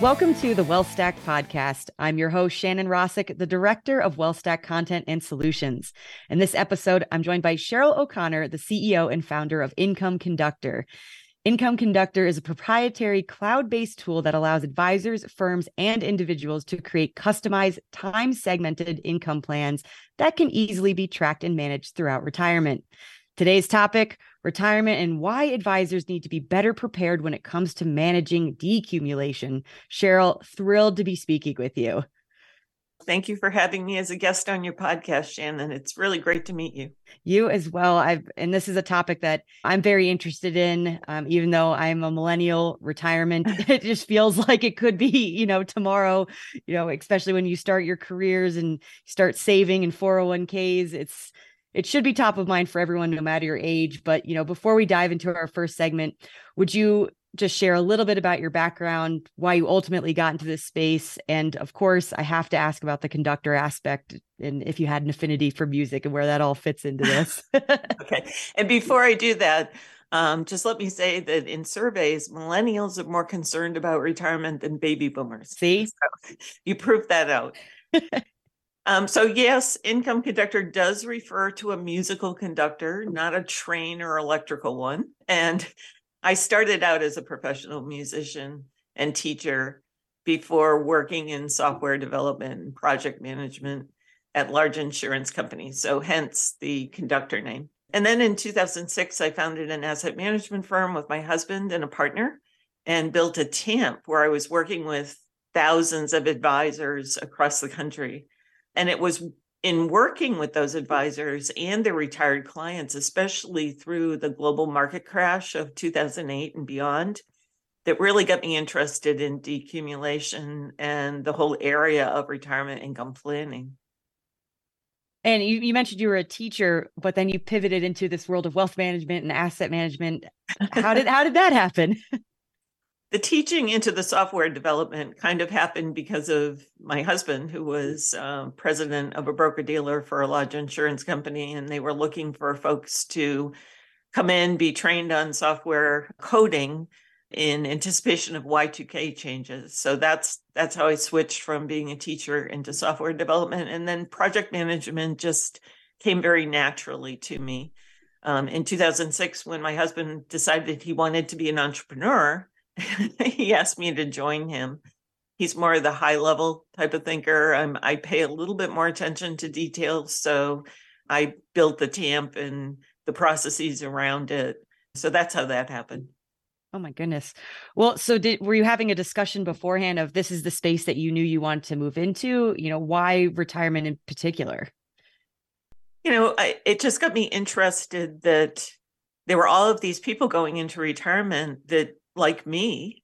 Welcome to the WealthStack podcast. I'm your host, Shannon Rossick, the director of WealthStack Content and Solutions. In this episode, I'm joined by Sheryl O'Connor, the CEO and founder of Income Conductor. Income Conductor is a proprietary cloud based tool that allows advisors, firms, and individuals to create customized, time segmented income plans that can easily be tracked and managed throughout retirement. Today's topic retirement and why advisors need to be better prepared when it comes to managing decumulation. Sheryl, thrilled to be speaking with you. Thank you for having me as a guest on your podcast, Shannon. It's really great to meet you. You as well. I've and this is a topic that I'm very interested in. Um, even though I'm a millennial, retirement it just feels like it could be, you know, tomorrow. You know, especially when you start your careers and start saving in 401ks. It's it should be top of mind for everyone, no matter your age. But, you know, before we dive into our first segment, would you just share a little bit about your background, why you ultimately got into this space? And of course, I have to ask about the conductor aspect and if you had an affinity for music and where that all fits into this. okay. And before I do that, um, just let me say that in surveys, millennials are more concerned about retirement than baby boomers. See? So you proved that out. Um, so yes, income conductor does refer to a musical conductor, not a train or electrical one. And I started out as a professional musician and teacher before working in software development and project management at large insurance companies. So hence the conductor name. And then in 2006, I founded an asset management firm with my husband and a partner and built a TAMP where I was working with thousands of advisors across the country and it was in working with those mm-hmm. advisors and their retired clients, especially through the global market crash of 2008 and beyond, that really got me interested in decumulation and the whole area of retirement income planning. And you, you mentioned you were a teacher, but then you pivoted into this world of wealth management and asset management. How did how did that happen? The teaching into the software development kind of happened because of my husband, who was uh, president of a broker dealer for a large insurance company, and they were looking for folks to come in, be trained on software coding in anticipation of Y2K changes. So that's that's how I switched from being a teacher into software development, and then project management just came very naturally to me. Um, in 2006, when my husband decided he wanted to be an entrepreneur, he asked me to join him. He's more of the high level type of thinker. Um, I pay a little bit more attention to details. So I built the TAMP and the processes around it. So that's how that happened. Oh my goodness. Well, so did were you having a discussion beforehand of this is the space that you knew you wanted to move into? You know, why retirement in particular? You know, I, it just got me interested that there were all of these people going into retirement that like me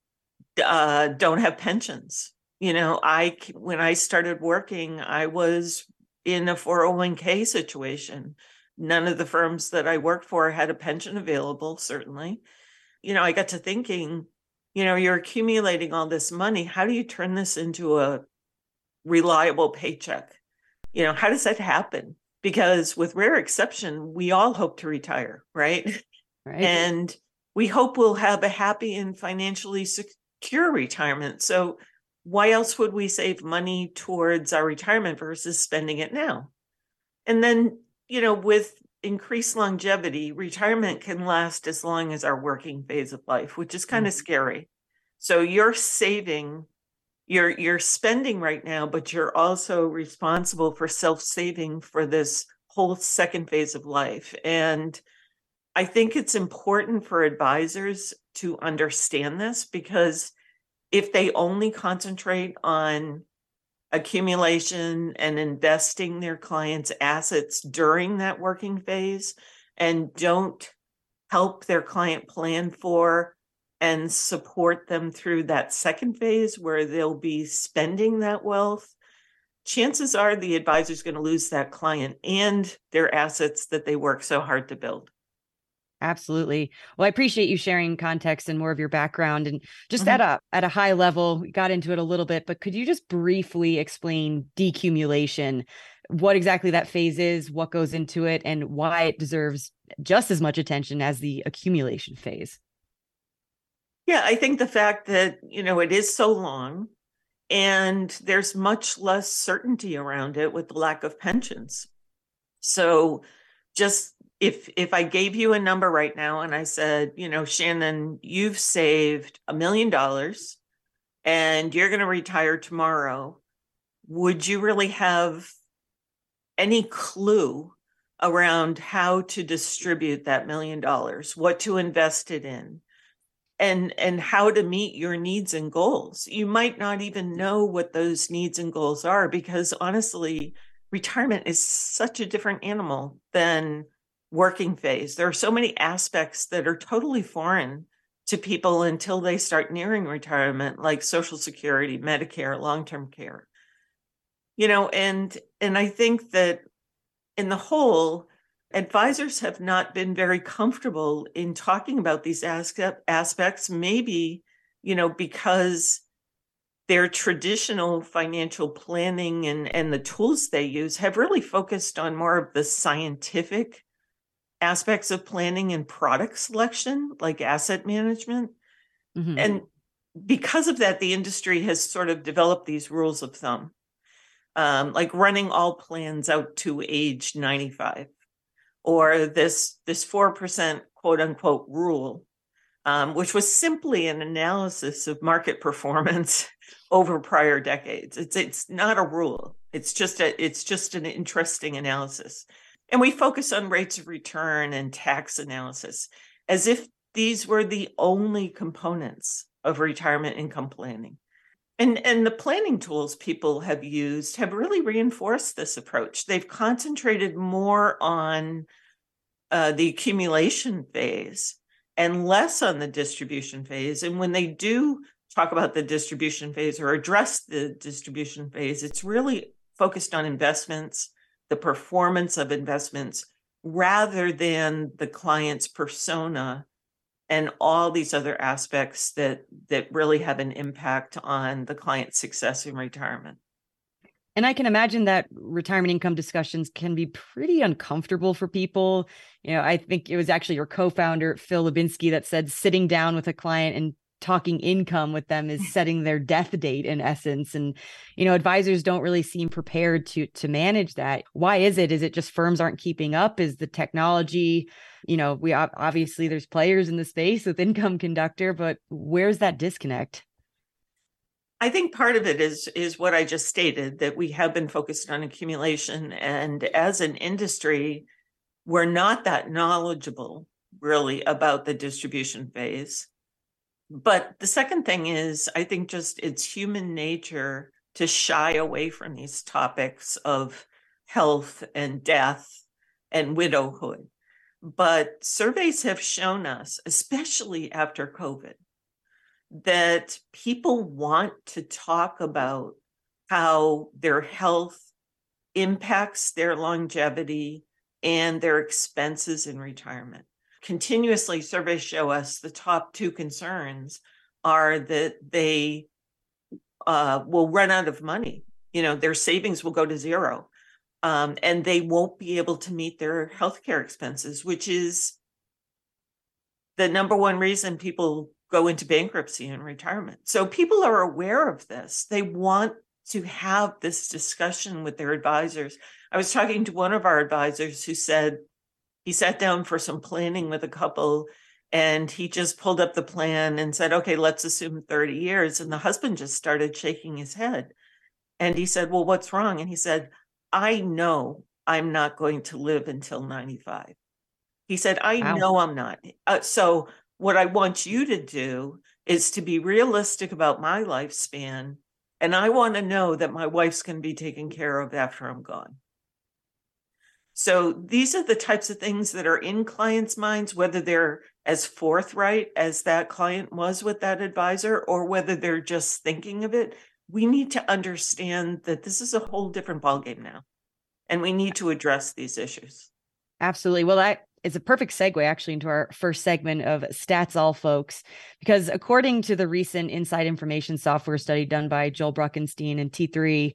uh, don't have pensions. You know, I when I started working, I was in a 401k situation. None of the firms that I worked for had a pension available, certainly. You know, I got to thinking, you know, you're accumulating all this money. How do you turn this into a reliable paycheck? You know, how does that happen? Because with rare exception, we all hope to retire, right? Right. And we hope we'll have a happy and financially secure retirement. So, why else would we save money towards our retirement versus spending it now? And then, you know, with increased longevity, retirement can last as long as our working phase of life, which is kind of mm-hmm. scary. So you're saving, you're you're spending right now, but you're also responsible for self-saving for this whole second phase of life. And I think it's important for advisors to understand this because if they only concentrate on accumulation and investing their clients' assets during that working phase and don't help their client plan for and support them through that second phase where they'll be spending that wealth, chances are the advisor is going to lose that client and their assets that they work so hard to build. Absolutely. Well, I appreciate you sharing context and more of your background and just mm-hmm. at a at a high level, we got into it a little bit, but could you just briefly explain decumulation, what exactly that phase is, what goes into it and why it deserves just as much attention as the accumulation phase? Yeah, I think the fact that, you know, it is so long and there's much less certainty around it with the lack of pensions. So just if if I gave you a number right now and I said, you know, Shannon, you've saved a million dollars and you're going to retire tomorrow, would you really have any clue around how to distribute that million dollars, what to invest it in? And, and how to meet your needs and goals. You might not even mm. know what those needs and goals are because honestly, retirement is such a different animal than working phase. There are so many aspects that are totally foreign to people until they start nearing retirement, like Social Security, Medicare, long term care. You know, and and I think that in the whole, advisors have not been very comfortable in talking about these aspects, maybe, you know, because their traditional financial planning and, and the tools they use have really focused on more of the scientific aspects of planning and product selection, like asset management. Mm-hmm. And because of that, the industry has sort of developed these rules of thumb, um, like running all plans out to age 95, or this this four percent quote unquote rule, um, which was simply an analysis of market performance over prior decades. It's it's not a rule. It's just a it's just an interesting analysis. And we focus on rates of return and tax analysis as if these were the only components of retirement income planning. And, and the planning tools people have used have really reinforced this approach. They've concentrated more on uh, the accumulation phase and less on the distribution phase. And when they do talk about the distribution phase or address the distribution phase, it's really focused on investments, the performance of investments, rather than the client's persona and all these other aspects that that really have an impact on the client's success in retirement. And I can imagine that retirement income discussions can be pretty uncomfortable for people. You know, I think it was actually your co-founder Phil Lubinsky that said sitting down with a client and talking income with them is setting their death date in essence. And you know advisors don't really seem prepared to to manage that. Why is it? Is it just firms aren't keeping up? Is the technology you know we obviously there's players in the space with income conductor but where's that disconnect? I think part of it is is what I just stated that we have been focused on accumulation. And as an industry we're not that knowledgeable really about the distribution phase but the second thing is, I think just it's human nature to shy away from these topics of health and death and widowhood. But surveys have shown us, especially after COVID, that people want to talk about how their health impacts their longevity and their expenses in retirement continuously surveys show us the top two concerns are that they uh, will run out of money. You know, their savings will go to zero, um, and they won't be able to meet their healthcare expenses, which is the number one reason people go into bankruptcy and retirement. So people are aware of this. They want to have this discussion with their advisors. I was talking to one of our advisors who said he sat down for some planning with a couple and he just pulled up the plan and said, okay, let's assume 30 years. And the husband just started shaking his head. And he said, well, what's wrong? And he said, I know I'm not going to live until 95. He said, I wow. know I'm not. Uh, so, what I want you to do is to be realistic about my lifespan. And I want to know that my wife's going to be taken care of after I'm gone. So these are the types of things that are in clients' minds, whether they're as forthright as that client was with that advisor or whether they're just thinking of it. We need to understand that this is a whole different ballgame now, and we need to address these issues. Absolutely. Well, that is a perfect segue actually into our first segment of Stats All Folks, because according to the recent inside information software study done by Joel Bruckenstein and T3,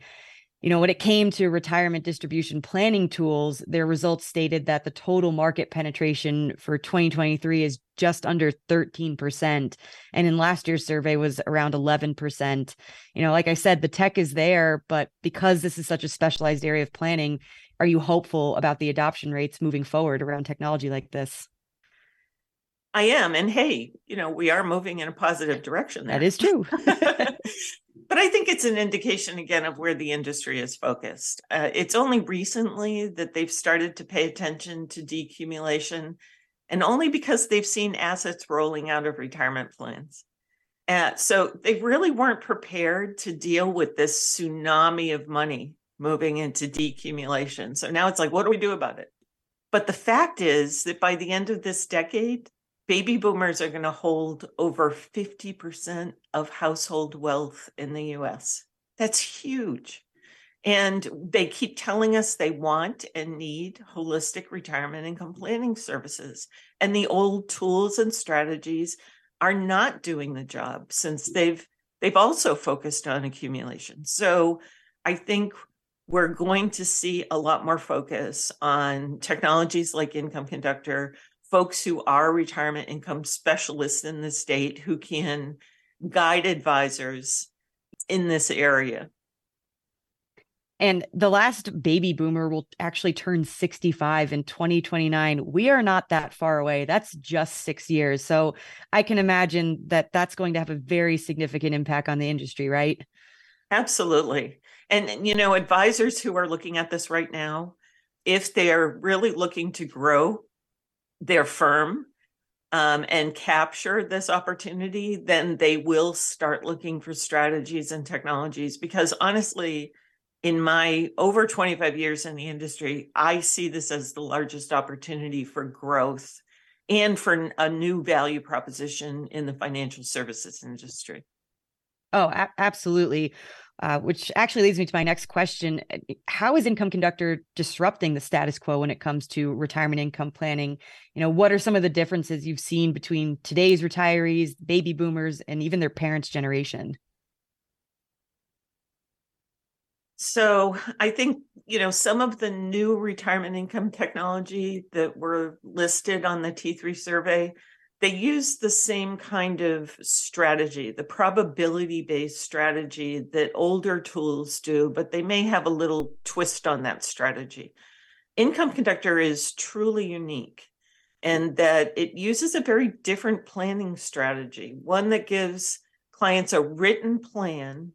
You know, when it came to retirement distribution planning tools, their results stated that the total market penetration for 2023 is just under 13%. And in last year's survey was around 11%. You know, like I said, the tech is there, but because this is such a specialized area of planning, are you hopeful about the adoption rates moving forward around technology like this? I am. And hey, you know, we are moving in a positive direction. There. That is true. but I think it's an indication again of where the industry is focused. Uh, it's only recently that they've started to pay attention to decumulation, and only because they've seen assets rolling out of retirement plans. Uh, so they really weren't prepared to deal with this tsunami of money moving into decumulation. So now it's like, what do we do about it? But the fact is that by the end of this decade, baby boomers are going to hold over 50% of household wealth in the US. That's huge. And they keep telling us they want and need holistic retirement income planning services. And the old tools and strategies are not doing the job since they've they've also focused on accumulation. So I think we're going to see a lot more focus on technologies like Income Conductor, folks who are retirement income specialists in the state who can guide advisors in this area. And the last baby boomer will actually turn 65 in 2029. We are not that far away. That's just six years. So I can imagine that that's going to have a very significant impact on the industry, right? Absolutely. And, you know, advisors who are looking at this right now, if they are really looking to grow their firm um, and capture this opportunity, then they will start looking for strategies and technologies. Because honestly, in my over 25 years in the industry, I see this as the largest opportunity for growth and for a new value proposition in the financial services industry. Oh, a- absolutely. Uh, which actually leads me to my next question. How is Income Conductor disrupting the status quo when it comes to retirement income planning? You know, what are some of the differences you've seen between today's retirees, baby boomers, and even their parents' generation? So I think, you know, some of the new retirement income technology that were listed on the T3 survey they use the same kind of strategy, the probability based strategy that older tools do, but they may have a little twist on that strategy. Income Conductor is truly unique and that it uses a very different planning strategy, one that gives clients a written plan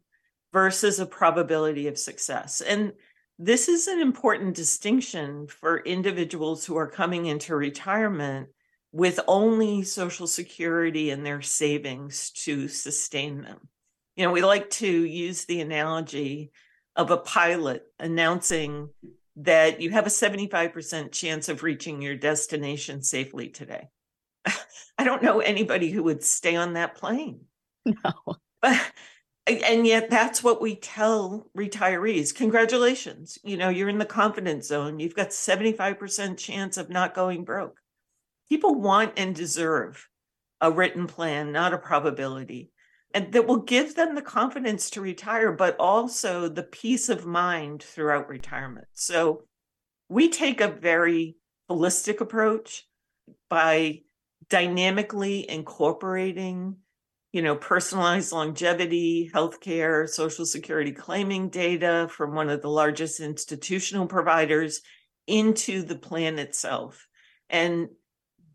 versus a probability of success. And this is an important distinction for individuals who are coming into retirement with only Social Security and their savings to sustain them. You know, we like to use the analogy of a pilot announcing that you have a 75% chance of reaching your destination safely today. I don't know anybody who would stay on that plane. No. But and yet that's what we tell retirees. Congratulations. You know, you're in the confidence zone. You've got 75% chance of not going broke people want and deserve a written plan, not a probability, and that will give them the confidence to retire, but also the peace of mind throughout retirement. So we take a very holistic approach by dynamically incorporating you know personalized longevity healthcare social security claiming data from one of the largest institutional providers into the plan itself and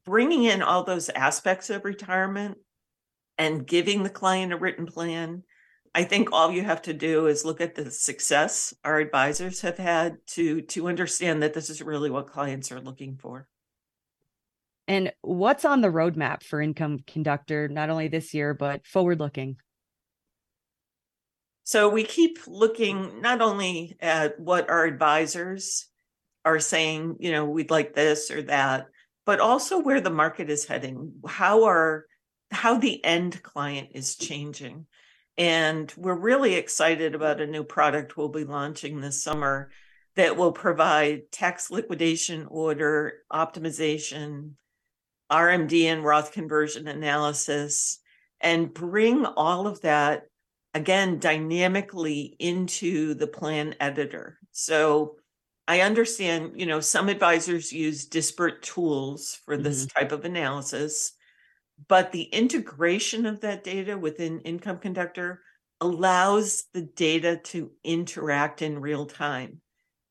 bringing in all those aspects of retirement and giving the client a written plan i think all you have to do is look at the success our advisors have had to to understand that this is really what clients are looking for. And what's on the roadmap for income conductor not only this year but forward looking? So we keep looking not only at what our advisors are saying you know we'd like this or that but also where the market is heading, how are how the end client is changing. And we're really excited about a new product we'll be launching this summer that will provide tax liquidation order optimization, RMD and Roth conversion analysis, and bring all of that again, dynamically into the plan editor. So I understand, you know, some advisors use disparate tools for this Mm-hmm. type of analysis, but the integration of that data within Income Conductor allows the data to interact in real time.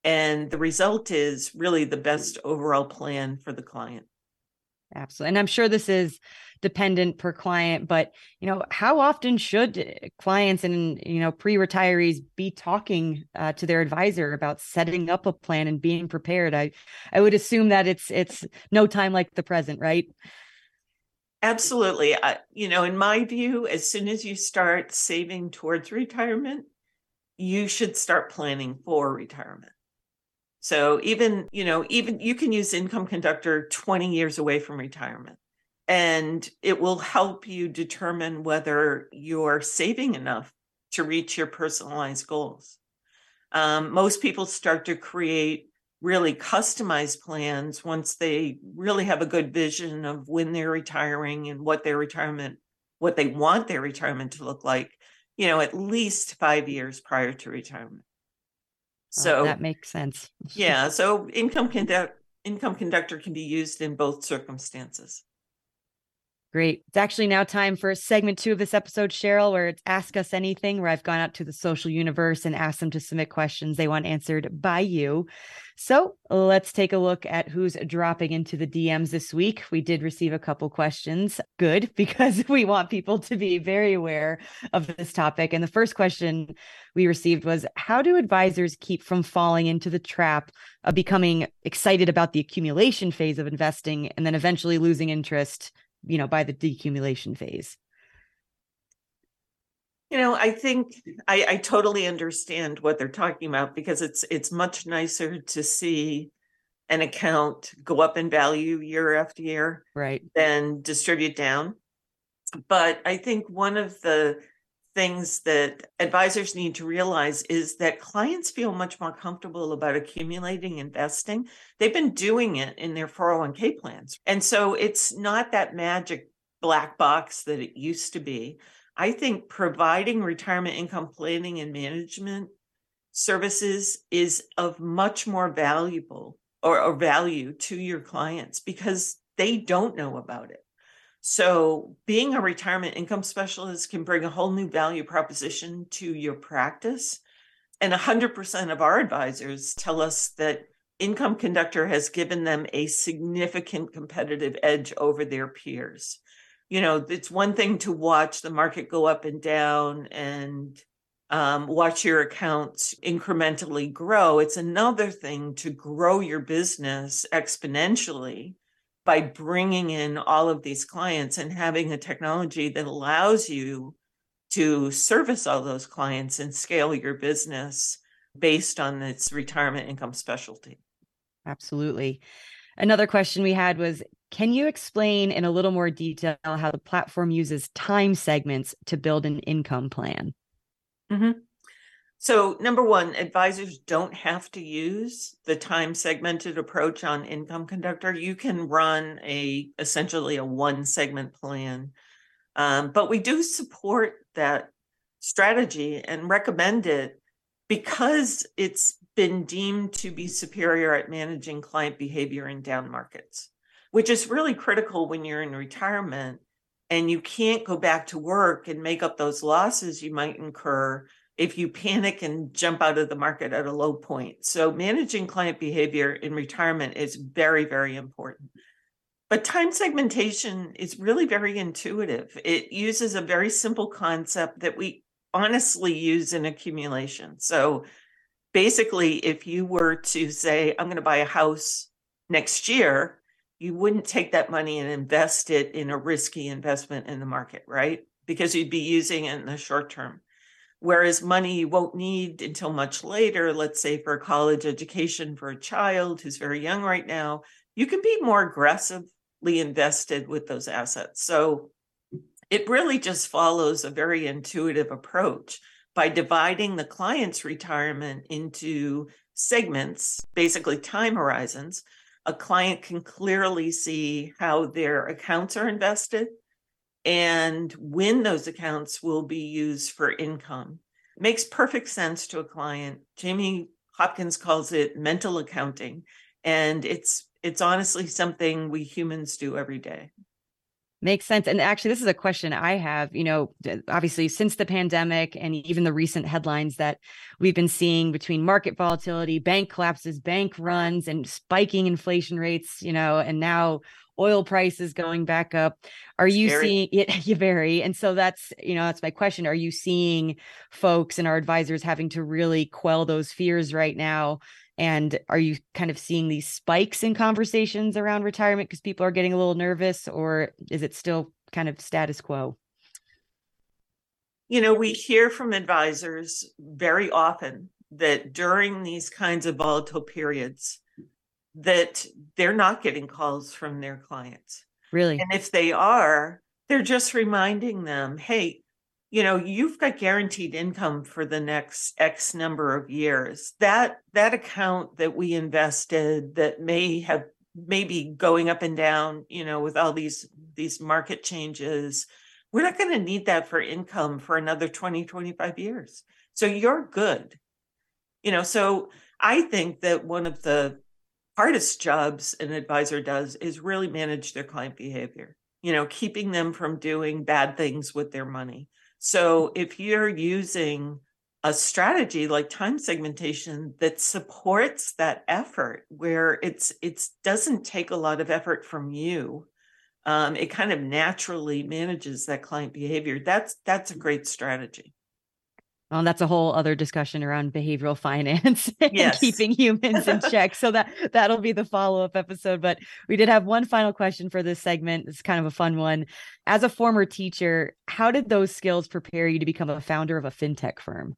And the result is really the best overall plan for the client. Absolutely. And I'm sure this is dependent per client, but you know, how often should clients and you know pre-retirees be talking uh, to their advisor about setting up a plan and being prepared? I I would assume that it's it's no time like the present, right? Absolutely. I, you know, in my view, as soon as you start saving towards retirement, you should start planning for retirement. So even, you know, even you can use income conductor 20 years away from retirement and it will help you determine whether you're saving enough to reach your personalized goals. Um, most people start to create really customized plans once they really have a good vision of when they're retiring and what their retirement, what they want their retirement to look like, you know, at least five years prior to retirement. Uh, So that makes sense. yeah, so income conduct income conductor can be used in both circumstances. Great. It's actually now time for segment two of this episode, Sheryl, where it's Ask Us Anything, where I've gone out to the social universe and asked them to submit questions they want answered by you. So let's take a look at who's dropping into the DMs this week. We did receive a couple questions. Good, because we want people to be very aware of this topic. And the first question we received was How do advisors keep from falling into the trap of becoming excited about the accumulation phase of investing and then eventually losing interest? You know by the decumulation phase You know, I think I, I totally understand what they're talking about because it's it's much nicer to see an account go up in value year after year right than distribute down. But I think one of the things that advisors need to realize is that clients feel much more comfortable about accumulating investing. They've been doing it in their 401k plans. And so it's not that magic black box that it used to be. I think providing retirement income planning and management services is of much more valuable or, or value to your clients because they don't know about it. So, being a retirement income specialist can bring a whole new value proposition to your practice. And 100% of our advisors tell us that Income Conductor has given them a significant competitive edge over their peers. You know, it's one thing to watch the market go up and down and um, watch your accounts incrementally grow. It's another thing to grow your business exponentially by bringing in all of these clients and having a technology that allows you to service all those clients and scale your business based on its retirement income specialty. Absolutely. Another question we had was Can you explain in a little more detail how the platform uses time segments to build an income plan? Mm-hmm. So, number one, advisors don't have to use the time segmented approach on Income Conductor. You can run a essentially a one segment plan, um, but we do support that strategy and recommend it because it's been deemed to be superior at managing client behavior in down markets, which is really critical when you're in retirement and you can't go back to work and make up those losses you might incur if you panic and jump out of the market at a low point. So, managing client behavior in retirement is very, very important. But time segmentation is really very intuitive. It uses a very simple concept that we honestly use in accumulation. So, basically, if you were to say, I'm going to buy a house next year, you wouldn't take that money and invest it in a risky investment in the market, right? Because you'd be using it in the short term. Whereas money you won't need until much later, let's say for a college education for a child who's very young right now, you can be more aggressively invested with those assets. So it really just follows a very intuitive approach by dividing the client's retirement into segments, basically time horizons. A client can clearly see how their accounts are invested and when those accounts will be used for income. makes perfect sense to a client. Jamie Hopkins calls it mental accounting, and it's it's honestly something we humans do every day. Makes sense. And actually, this is a question I have. You know, obviously, since the pandemic and even the recent headlines that we've been seeing between market volatility, bank collapses, bank runs, and spiking inflation rates, you know, and now oil prices going back up. Are you Scary. seeing it? You vary. And so that's, you know, that's my question. Are you seeing folks and our advisors having to really quell those fears right now? And are you kind of seeing these spikes in conversations around retirement because people are getting a little nervous, or is it still kind of status quo? You know, we hear from advisors very often that during these kinds of volatile periods, that they're not getting calls from their clients. Really? And if they are, they're just reminding them, hey, you know, you've got guaranteed income for the next X number of years. That that account that we invested that may have maybe going up and down, you know, with all these these market changes, we're not going to need that for income for another 20, 25 years. So you're good. You know, so I think that one of the hardest jobs an advisor does is really manage their client behavior, you know, keeping them from doing bad things with their money. So if you're using a strategy like time segmentation that supports that effort where it's it doesn't take a lot of effort from you um, it kind of naturally manages that client behavior that's that's a great strategy well, that's a whole other discussion around behavioral finance and yes. keeping humans in check. So that that'll be the follow-up episode. But we did have one final question for this segment. It's kind of a fun one. As a former teacher, how did those skills prepare you to become a founder of a fintech firm?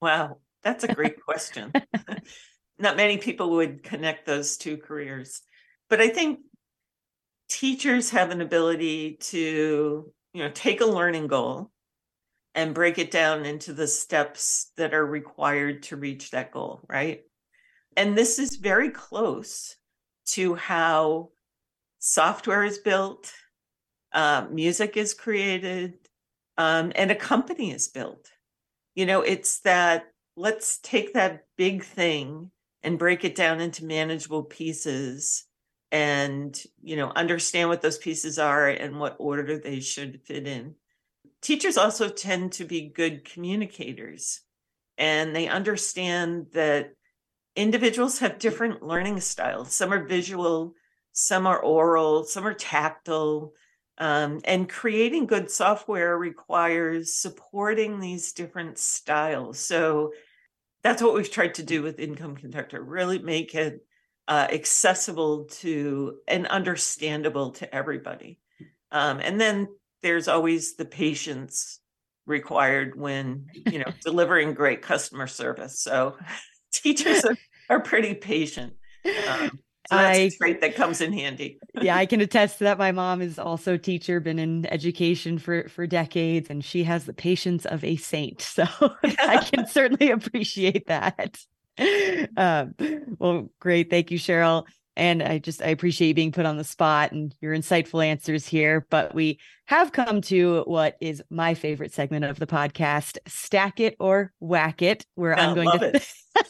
Wow, that's a great question. Not many people would connect those two careers. But I think teachers have an ability to, you know, take a learning goal and break it down into the steps that are required to reach that goal, right? And this is very close to how software is built, uh, music is created, um, and a company is built. You know, it's that let's take that big thing and break it down into manageable pieces and you know understand what those pieces are and what order they should fit in teachers also tend to be good communicators and they understand that individuals have different learning styles. Some are visual, some are oral, some are tactile. Um, and creating good software requires supporting these different styles. So that's what we've tried to do with Income Conductor really make it uh, accessible to and understandable to everybody. Um, and then there's always the patience required when you know delivering great customer service. So teachers are, are pretty patient um, so that's I, great that comes in handy. Yeah i can attest to that my mom is also a teacher been in education for for decades and she has the patience of a saint. So i can certainly appreciate that. Um, well great. Thank you sheryl and I just I appreciate you being put on the spot and your insightful answers here. But we have come to what is my favorite segment of the podcast, Stack It or Whack It, where I'm going to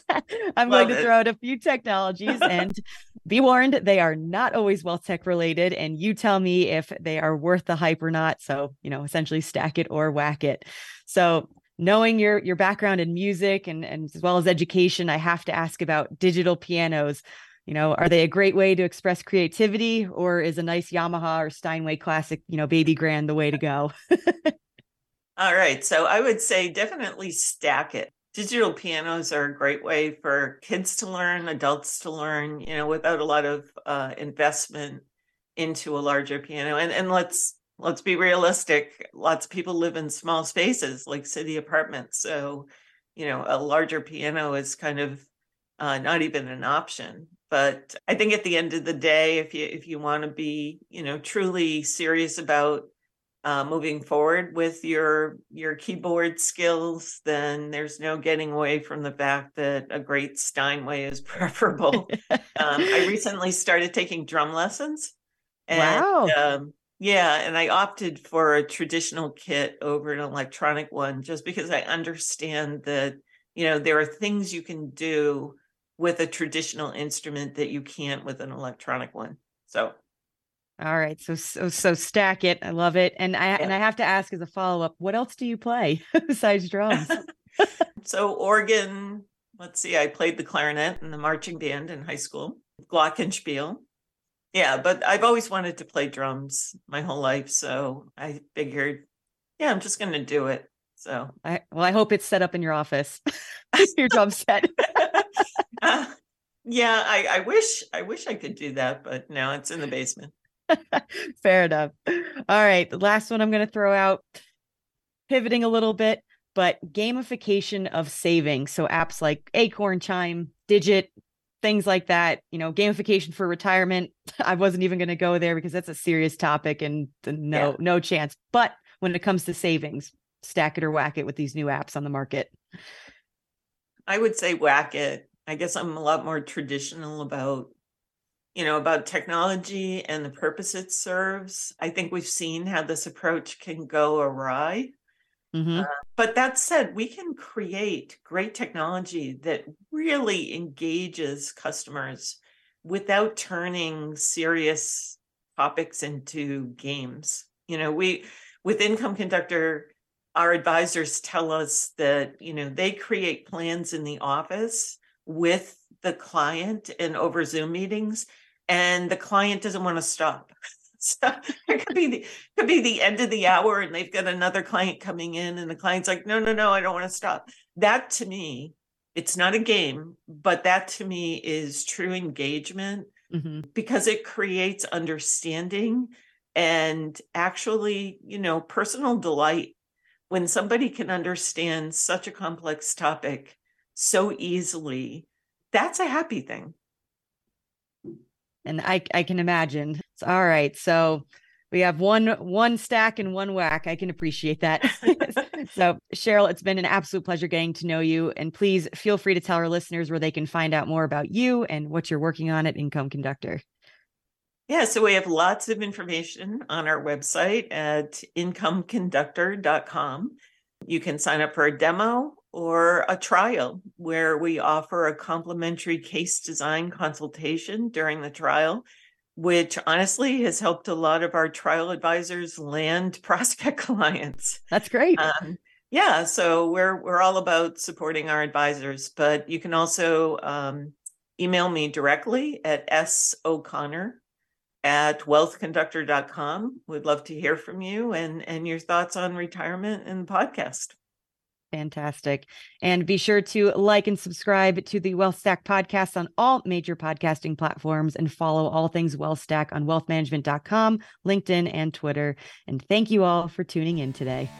I'm love going to it. throw out a few technologies and be warned, they are not always well tech related. And you tell me if they are worth the hype or not. So, you know, essentially stack it or whack it. So knowing your your background in music and, and as well as education, I have to ask about digital pianos you know are they a great way to express creativity or is a nice yamaha or steinway classic you know baby grand the way to go? All right so i would say definitely stack it. Digital pianos are a great way for kids to learn adults to learn you know without a lot of uh, investment into a larger piano. And and let's let's be realistic lots of people live in small spaces like city apartments. So you know a larger piano is kind of uh, not even an option but i think at the end of the day if you if you want to be you know truly serious about uh, moving forward with your your keyboard skills then there's no getting away from the fact that a great steinway is preferable um, i recently started taking drum lessons and wow. um, Yeah, and I opted for a traditional kit over an electronic one just because I understand that, you know, there are things you can do with a traditional instrument that you can't with an electronic one. So all right. So so so stack it. I love it. And I yeah. and I have to ask as a follow-up, what else do you play besides drums? so organ, let's see, I played the clarinet in the marching band in high school, glockenspiel. Yeah, but I've always wanted to play drums my whole life. So I figured, yeah, I'm just going to do it. So I, well, I hope it's set up in your office, your drum set. Uh, yeah, I, I wish, I wish I could do that, but no, it's in the basement. Fair enough. All right. The last one I'm going to throw out, pivoting a little bit, but gamification of saving. So apps like Acorn, Chime, Digit, things like that, you know, gamification for retirement. I wasn't even going to go there because that's a serious topic and no, yeah. no chance. But when it comes to savings, stack it or whack it with these new apps on the market. I would say whack it. I guess I'm a lot more traditional about you know, about technology and the purpose it serves. I think we've seen how this approach can go awry. Mm-hmm. Uh, but that said, we can create great technology that really engages customers without turning serious topics into games. You know, we with Income Conductor, our advisors tell us that, you know, they create plans in the office with the client and over Zoom meetings and the client doesn't want to stop. So it could be the could be the end of the hour and they've got another client coming in and the client's like, no, no, no, I don't want to stop. That to me, it's not a game, but that to me is true engagement mm-hmm. because it creates understanding and actually, you know, personal delight when somebody can understand such a complex topic so easily. That's a happy thing and I I can imagine. It's all right, so we have one one stack and one whack. I can appreciate that. so Sheryl, it's been an absolute pleasure getting to know you, and please feel free to tell our listeners where they can find out more about you and what you're working on at Income Conductor. Yeah, so we have lots of information on our website at incomeconductor.com. You can sign up for a demo or a trial where we offer a complimentary case design consultation during the trial, which honestly has helped a lot of our trial advisors land prospect clients. That's great. Um, yeah, so we're we're all about supporting our advisors, but you can also um, email me directly at s o'connor at wealthconductor.com. We'd love to hear from you and and your thoughts on retirement and the podcast. Fantastic. And be sure to like and subscribe to the Wealth Stack podcast on all major podcasting platforms and follow all things Wealth Stack on wealthmanagement.com, LinkedIn, and Twitter. And thank you all for tuning in today.